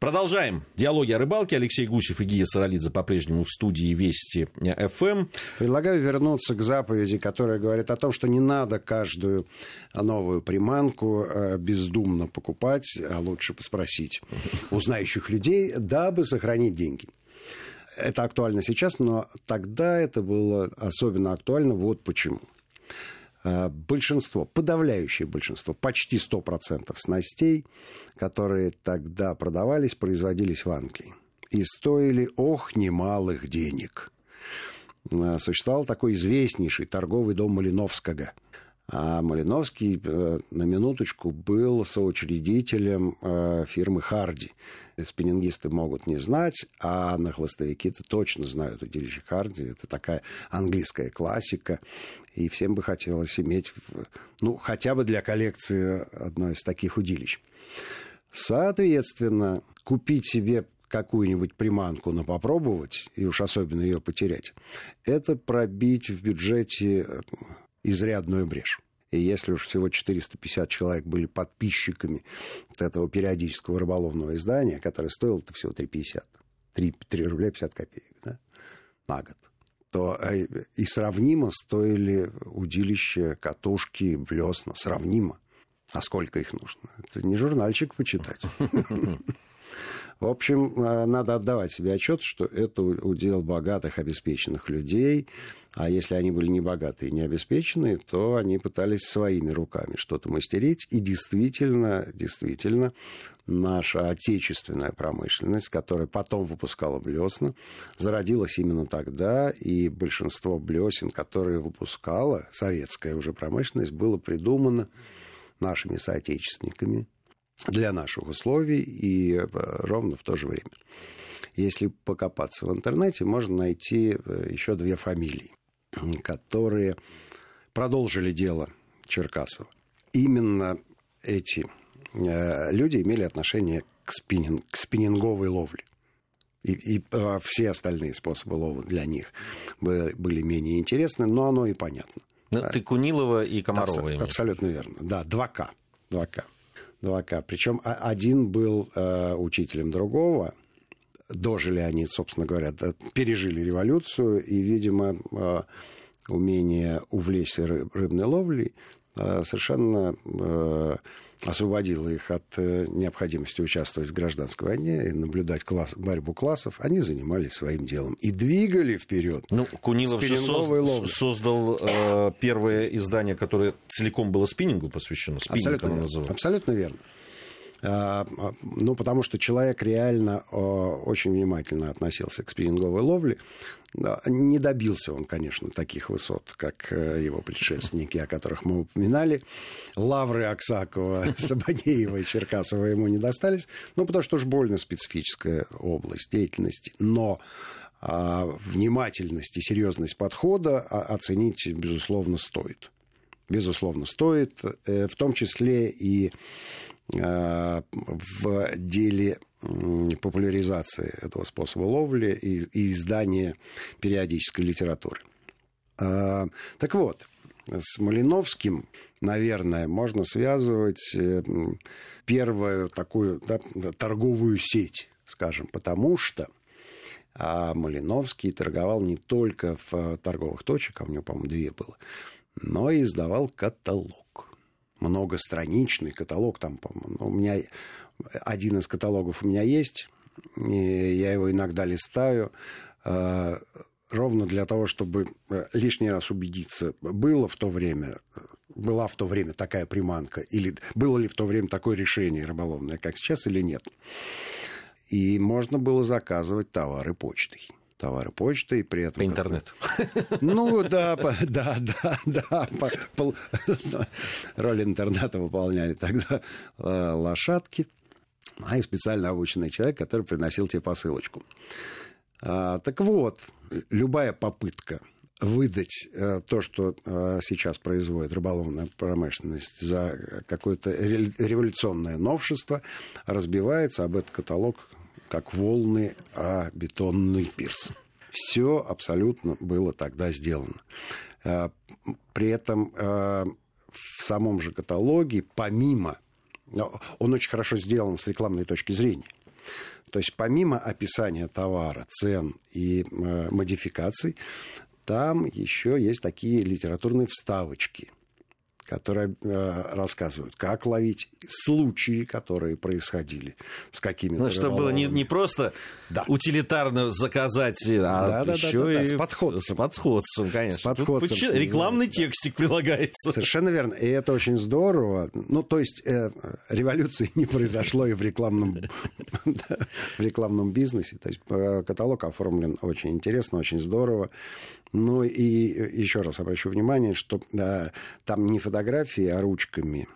Продолжаем. Диалоги о рыбалке. Алексей Гусев и Гия Саралидзе по-прежнему в студии Вести ФМ. Предлагаю вернуться к заповеди, которая говорит о том, что не надо каждую новую приманку э, бездумно покупать, а лучше поспросить у знающих людей, дабы сохранить деньги. Это актуально сейчас, но тогда это было особенно актуально. Вот почему. Э, большинство, подавляющее большинство, почти 100% снастей, которые тогда продавались, производились в Англии. И стоили, ох, немалых денег. Э, существовал такой известнейший торговый дом Малиновского. А Малиновский, э, на минуточку, был соучредителем фирмы «Харди». Спиннингисты могут не знать, а на хлостовики-то точно знают удилище Харди. Это такая английская классика. И всем бы хотелось иметь, ну, хотя бы для коллекции одно из таких удилищ. Соответственно, купить себе какую-нибудь приманку, но попробовать, и уж особенно ее потерять, это пробить в бюджете изрядную брешь. И если уж всего 450 человек были подписчиками этого периодического рыболовного издания, которое стоило-то всего 3,50, 3, 3 рубля 50 копеек да, на год, то э, и сравнимо стоили удилища, катушки, блесна. Сравнимо. А сколько их нужно? Это не журнальчик почитать. В общем, э, надо отдавать себе отчет, что это удел богатых, обеспеченных людей. А если они были не богатые и не обеспеченные, то они пытались своими руками что-то мастерить. И действительно, действительно, наша отечественная промышленность, которая потом выпускала блесна, зародилась именно тогда. И большинство блесен, которые выпускала советская уже промышленность, было придумано нашими соотечественниками, для наших условий и э, ровно в то же время. Если покопаться в интернете, можно найти э, еще две фамилии, которые продолжили дело Черкасова. Именно эти э, люди имели отношение к, спиннинг, к спиннинговой ловле. И, и все остальные способы лова для них были, были менее интересны, но оно и понятно. Ну, ты Кунилова и Комарова Абс- Абсолютно верно. Да, 2К. 2К. 2К. Причем один был э, учителем другого. Дожили они, собственно говоря, пережили революцию, и, видимо, э, умение увлечься рыбной ловлей э, совершенно э, освободило их от э, необходимости участвовать в гражданской войне и наблюдать класс, борьбу классов, они занимались своим делом и двигали вперед. Ну, Кунилов же создал, создал э, первое издание, которое целиком было спиннингу посвящено. Спиннинг Абсолютно оно называлось. Абсолютно верно. А, а, ну, потому что человек реально очень внимательно относился к спиннинговой ловле. Не добился он, конечно, таких высот, как э, его предшественники, о которых мы упоминали. Лавры Аксакова, Сабанеева и Черкасова ему не достались. Ну, потому что уж больно специфическая область деятельности. Но а, внимательность и серьезность подхода оценить, безусловно, стоит. Безусловно, стоит, э, в том числе и Э, в деле популяризации этого способа ловли и, и издания периодической литературы. Э, так вот, с Малиновским, наверное, можно связывать э, первую такую да, торговую сеть, скажем, потому что а Малиновский торговал не только в торговых точках, а у него, по-моему, две было, но и издавал каталог многостраничный каталог. Там, ну, у меня один из каталогов у меня есть, и я его иногда листаю, э, ровно для того, чтобы лишний раз убедиться, было в то время, была в то время такая приманка, или было ли в то время такое решение рыболовное, как сейчас, или нет. И можно было заказывать товары почтой товары почты и при этом... По интернету. Ну, да, да, да, да. Роль интернета выполняли тогда э, лошадки, а и специально обученный человек, который приносил тебе посылочку. А, так вот, любая попытка выдать э, то, что э, сейчас производит рыболовная промышленность за какое-то революционное новшество, разбивается об этот каталог как волны, а бетонный пирс. Все абсолютно было тогда сделано. Э, при этом э, в самом же каталоге, помимо... Он очень хорошо сделан с рекламной точки зрения. То есть помимо описания товара, цен и э, модификаций, там еще есть такие литературные вставочки – которые э, рассказывают, как ловить случаи, которые происходили с какими-то Ну, чтобы было не, не просто да. утилитарно заказать, а да, еще да, да, да, и с подходцем. С подходцем, конечно. С подходцем, Тут рекламный да. текстик прилагается. Совершенно верно. И это очень здорово. Ну, то есть э, революции не произошло и в рекламном, в рекламном бизнесе. То есть э, каталог оформлен очень интересно, очень здорово. Ну и еще раз обращу внимание, что да, там не фотографии, а ручками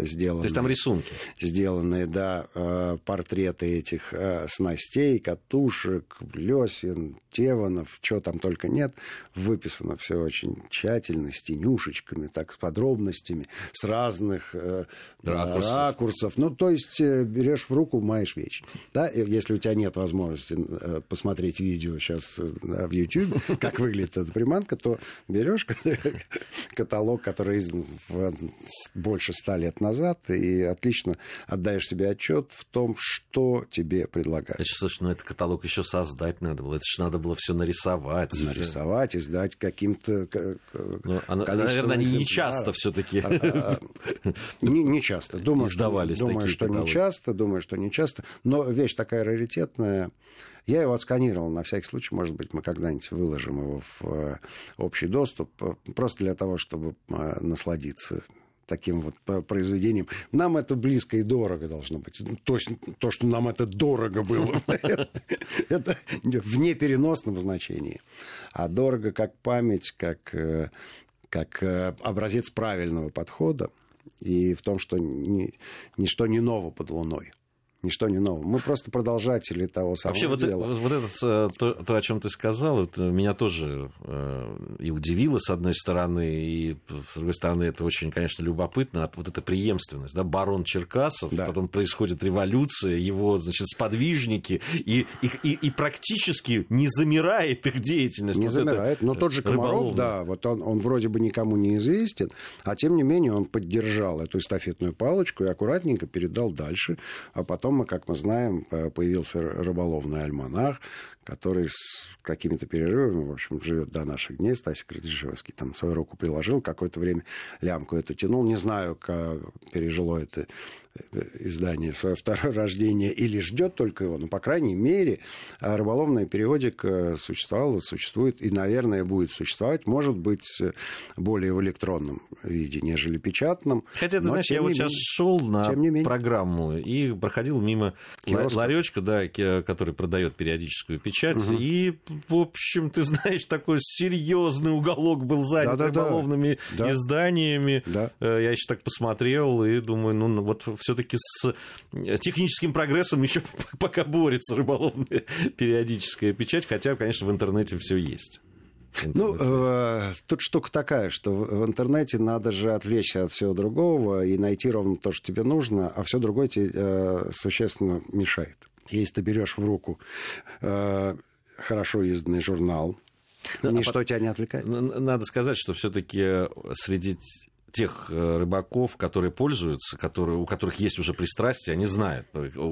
сделанные. То есть там рисунки? Сделанные, да, э, портреты этих э, снастей, катушек, лесен, Теванов, чего там только нет. Выписано все очень тщательно, с тенюшечками, так, с подробностями, с разных э, ракурсов. ракурсов. Ну, то есть берешь в руку, маешь вещь. Да, если у тебя нет возможности посмотреть видео сейчас да, в YouTube, как выглядит эта приманка, то берешь каталог, который больше ста лет назад, и отлично отдаешь себе отчет в том, что тебе предлагают. Значит, слушай, ну это каталог еще создать надо было. Это же надо было все нарисовать. Нарисовать и сдать каким-то ну, а, Наверное, они не часто все-таки. А, а, не часто. Думаю, Издавались думаю, что не часто, думаю, что не часто. Но вещь такая раритетная. Я его отсканировал, на всякий случай, может быть, мы когда-нибудь выложим его в э, общий доступ, э, просто для того, чтобы э, насладиться таким вот произведением. Нам это близко и дорого должно быть. Ну, то есть то, что нам это дорого было, это в непереносном значении. А дорого как память, как, э, как э, образец правильного подхода. И в том, что ничто не ново под луной. Ничто не новое. Мы просто продолжатели того самого Вообще, дела. вот, вот это, то, то, о чем ты сказал, это меня тоже э, и удивило, с одной стороны, и с другой стороны, это очень, конечно, любопытно. Вот эта преемственность. Да? Барон Черкасов, да. потом происходит революция, его, значит, сподвижники, и, и, и, и практически не замирает их деятельность. Не вот замирает. Но тот же Комаров, да, вот он, он вроде бы никому не известен, а тем не менее он поддержал эту эстафетную палочку и аккуратненько передал дальше, а потом потом, как мы знаем, появился рыболовный альманах, который с какими-то перерывами, в общем, живет до наших дней. Стасик Радижевский там свою руку приложил, какое-то время лямку это тянул. Не знаю, как пережило это э, издание свое второе рождение или ждет только его, но, по крайней мере, рыболовная периодика существовала, существует и, наверное, будет существовать, может быть, более в электронном виде, нежели печатном. Хотя, ты знаешь, я вот сейчас шел на программу и проходил мимо Киоска. ларечка, да, который продает периодическую печать. Угу. И, в общем, ты знаешь, такой серьезный уголок был занят да, да, рыболовными да. изданиями. Да. Э, я еще так посмотрел и думаю, ну вот все-таки с техническим прогрессом еще пока борется рыболовная периодическая печать, хотя, конечно, в интернете все есть. Ну, э, тут штука такая, что в интернете надо же отвлечься от всего другого и найти ровно то, что тебе нужно, а все другое тебе э, существенно мешает. Если ты берешь в руку э, хорошо изданный журнал, ну, ничто а тебя не отвлекает. Надо сказать, что все-таки среди тех э, рыбаков, которые пользуются, которые, у которых есть уже пристрастие, они знают.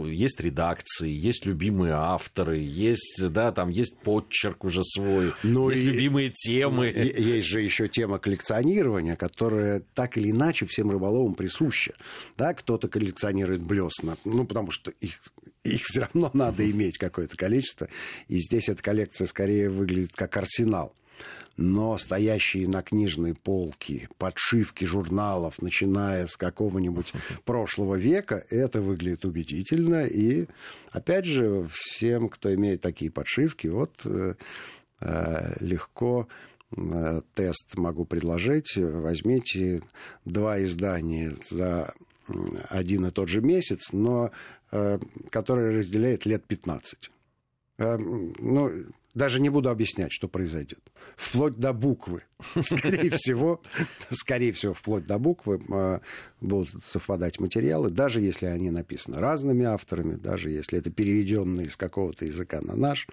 Есть редакции, есть любимые авторы, есть, да, там есть подчерк уже свой, Но есть и, любимые темы. Есть же еще тема коллекционирования, которая так или иначе всем рыболовам присуща. Да, кто-то коллекционирует блесна, ну, потому что их их все равно надо иметь какое-то количество. И здесь эта коллекция скорее выглядит как арсенал но стоящие на книжной полке подшивки журналов, начиная с какого-нибудь прошлого века, это выглядит убедительно. И, опять же, всем, кто имеет такие подшивки, вот э, э, легко э, тест могу предложить. Возьмите два издания за один и тот же месяц, но э, который разделяет лет 15. Э, ну, даже не буду объяснять, что произойдет. Вплоть до буквы. Скорее всего, скорее всего, вплоть до буквы э, будут совпадать материалы, даже если они написаны разными авторами, даже если это переведенные из какого-то языка на наш,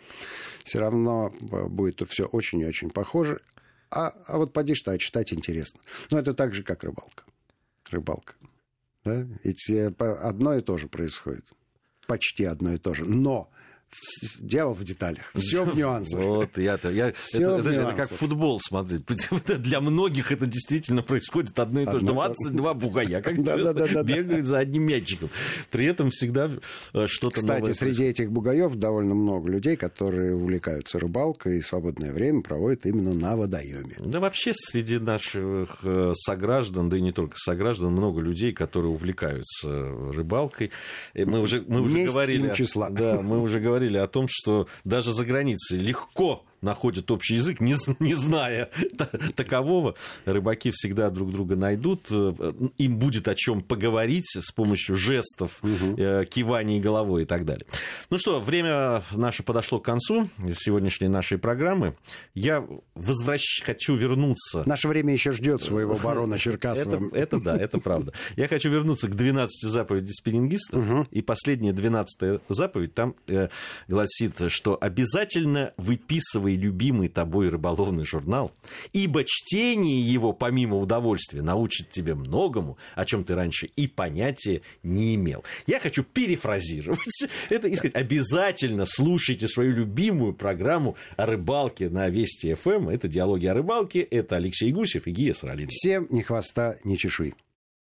все равно э, будет все очень и очень похоже. А, а вот поди что, а читать интересно. Но это так же, как рыбалка. Рыбалка. Да? Ведь э, одно и то же происходит. почти одно и то же. Но Дьявол в деталях. Все в нюансах. Вот, я-то, я, Все это, это, это как футбол смотреть. Для многих это действительно происходит одно и то же. 22 бугая, как интересно, бегают за одним мячиком. При этом всегда э, что-то Кстати, среди этих бугаев довольно много людей, которые увлекаются рыбалкой и свободное время проводят именно на водоеме. Да вообще среди наших э, сограждан, да и не только сограждан, много людей, которые увлекаются рыбалкой. Мы уже, мы уже говорили... числа. Да, мы уже говорили говорили о том, что даже за границей легко находят общий язык, не, не зная такового. Рыбаки всегда друг друга найдут, э, им будет о чем поговорить с помощью жестов, угу. киваний головой и так далее. Ну что, время наше подошло к концу сегодняшней нашей программы. Я возвращ... хочу вернуться... Наше время еще ждет своего барона Черкасова. Это, это да, это правда. Я хочу вернуться к 12 заповеди спиннингиста. Угу. И последняя 12 заповедь там э, гласит, что обязательно выписывай любимый тобой рыболовный журнал, ибо чтение его, помимо удовольствия, научит тебе многому, о чем ты раньше и понятия не имел. Я хочу перефразировать это и сказать, обязательно слушайте свою любимую программу о рыбалке на Вести ФМ. Это «Диалоги о рыбалке», это Алексей Гусев и Гия Саралин. Всем ни хвоста, ни чешуи.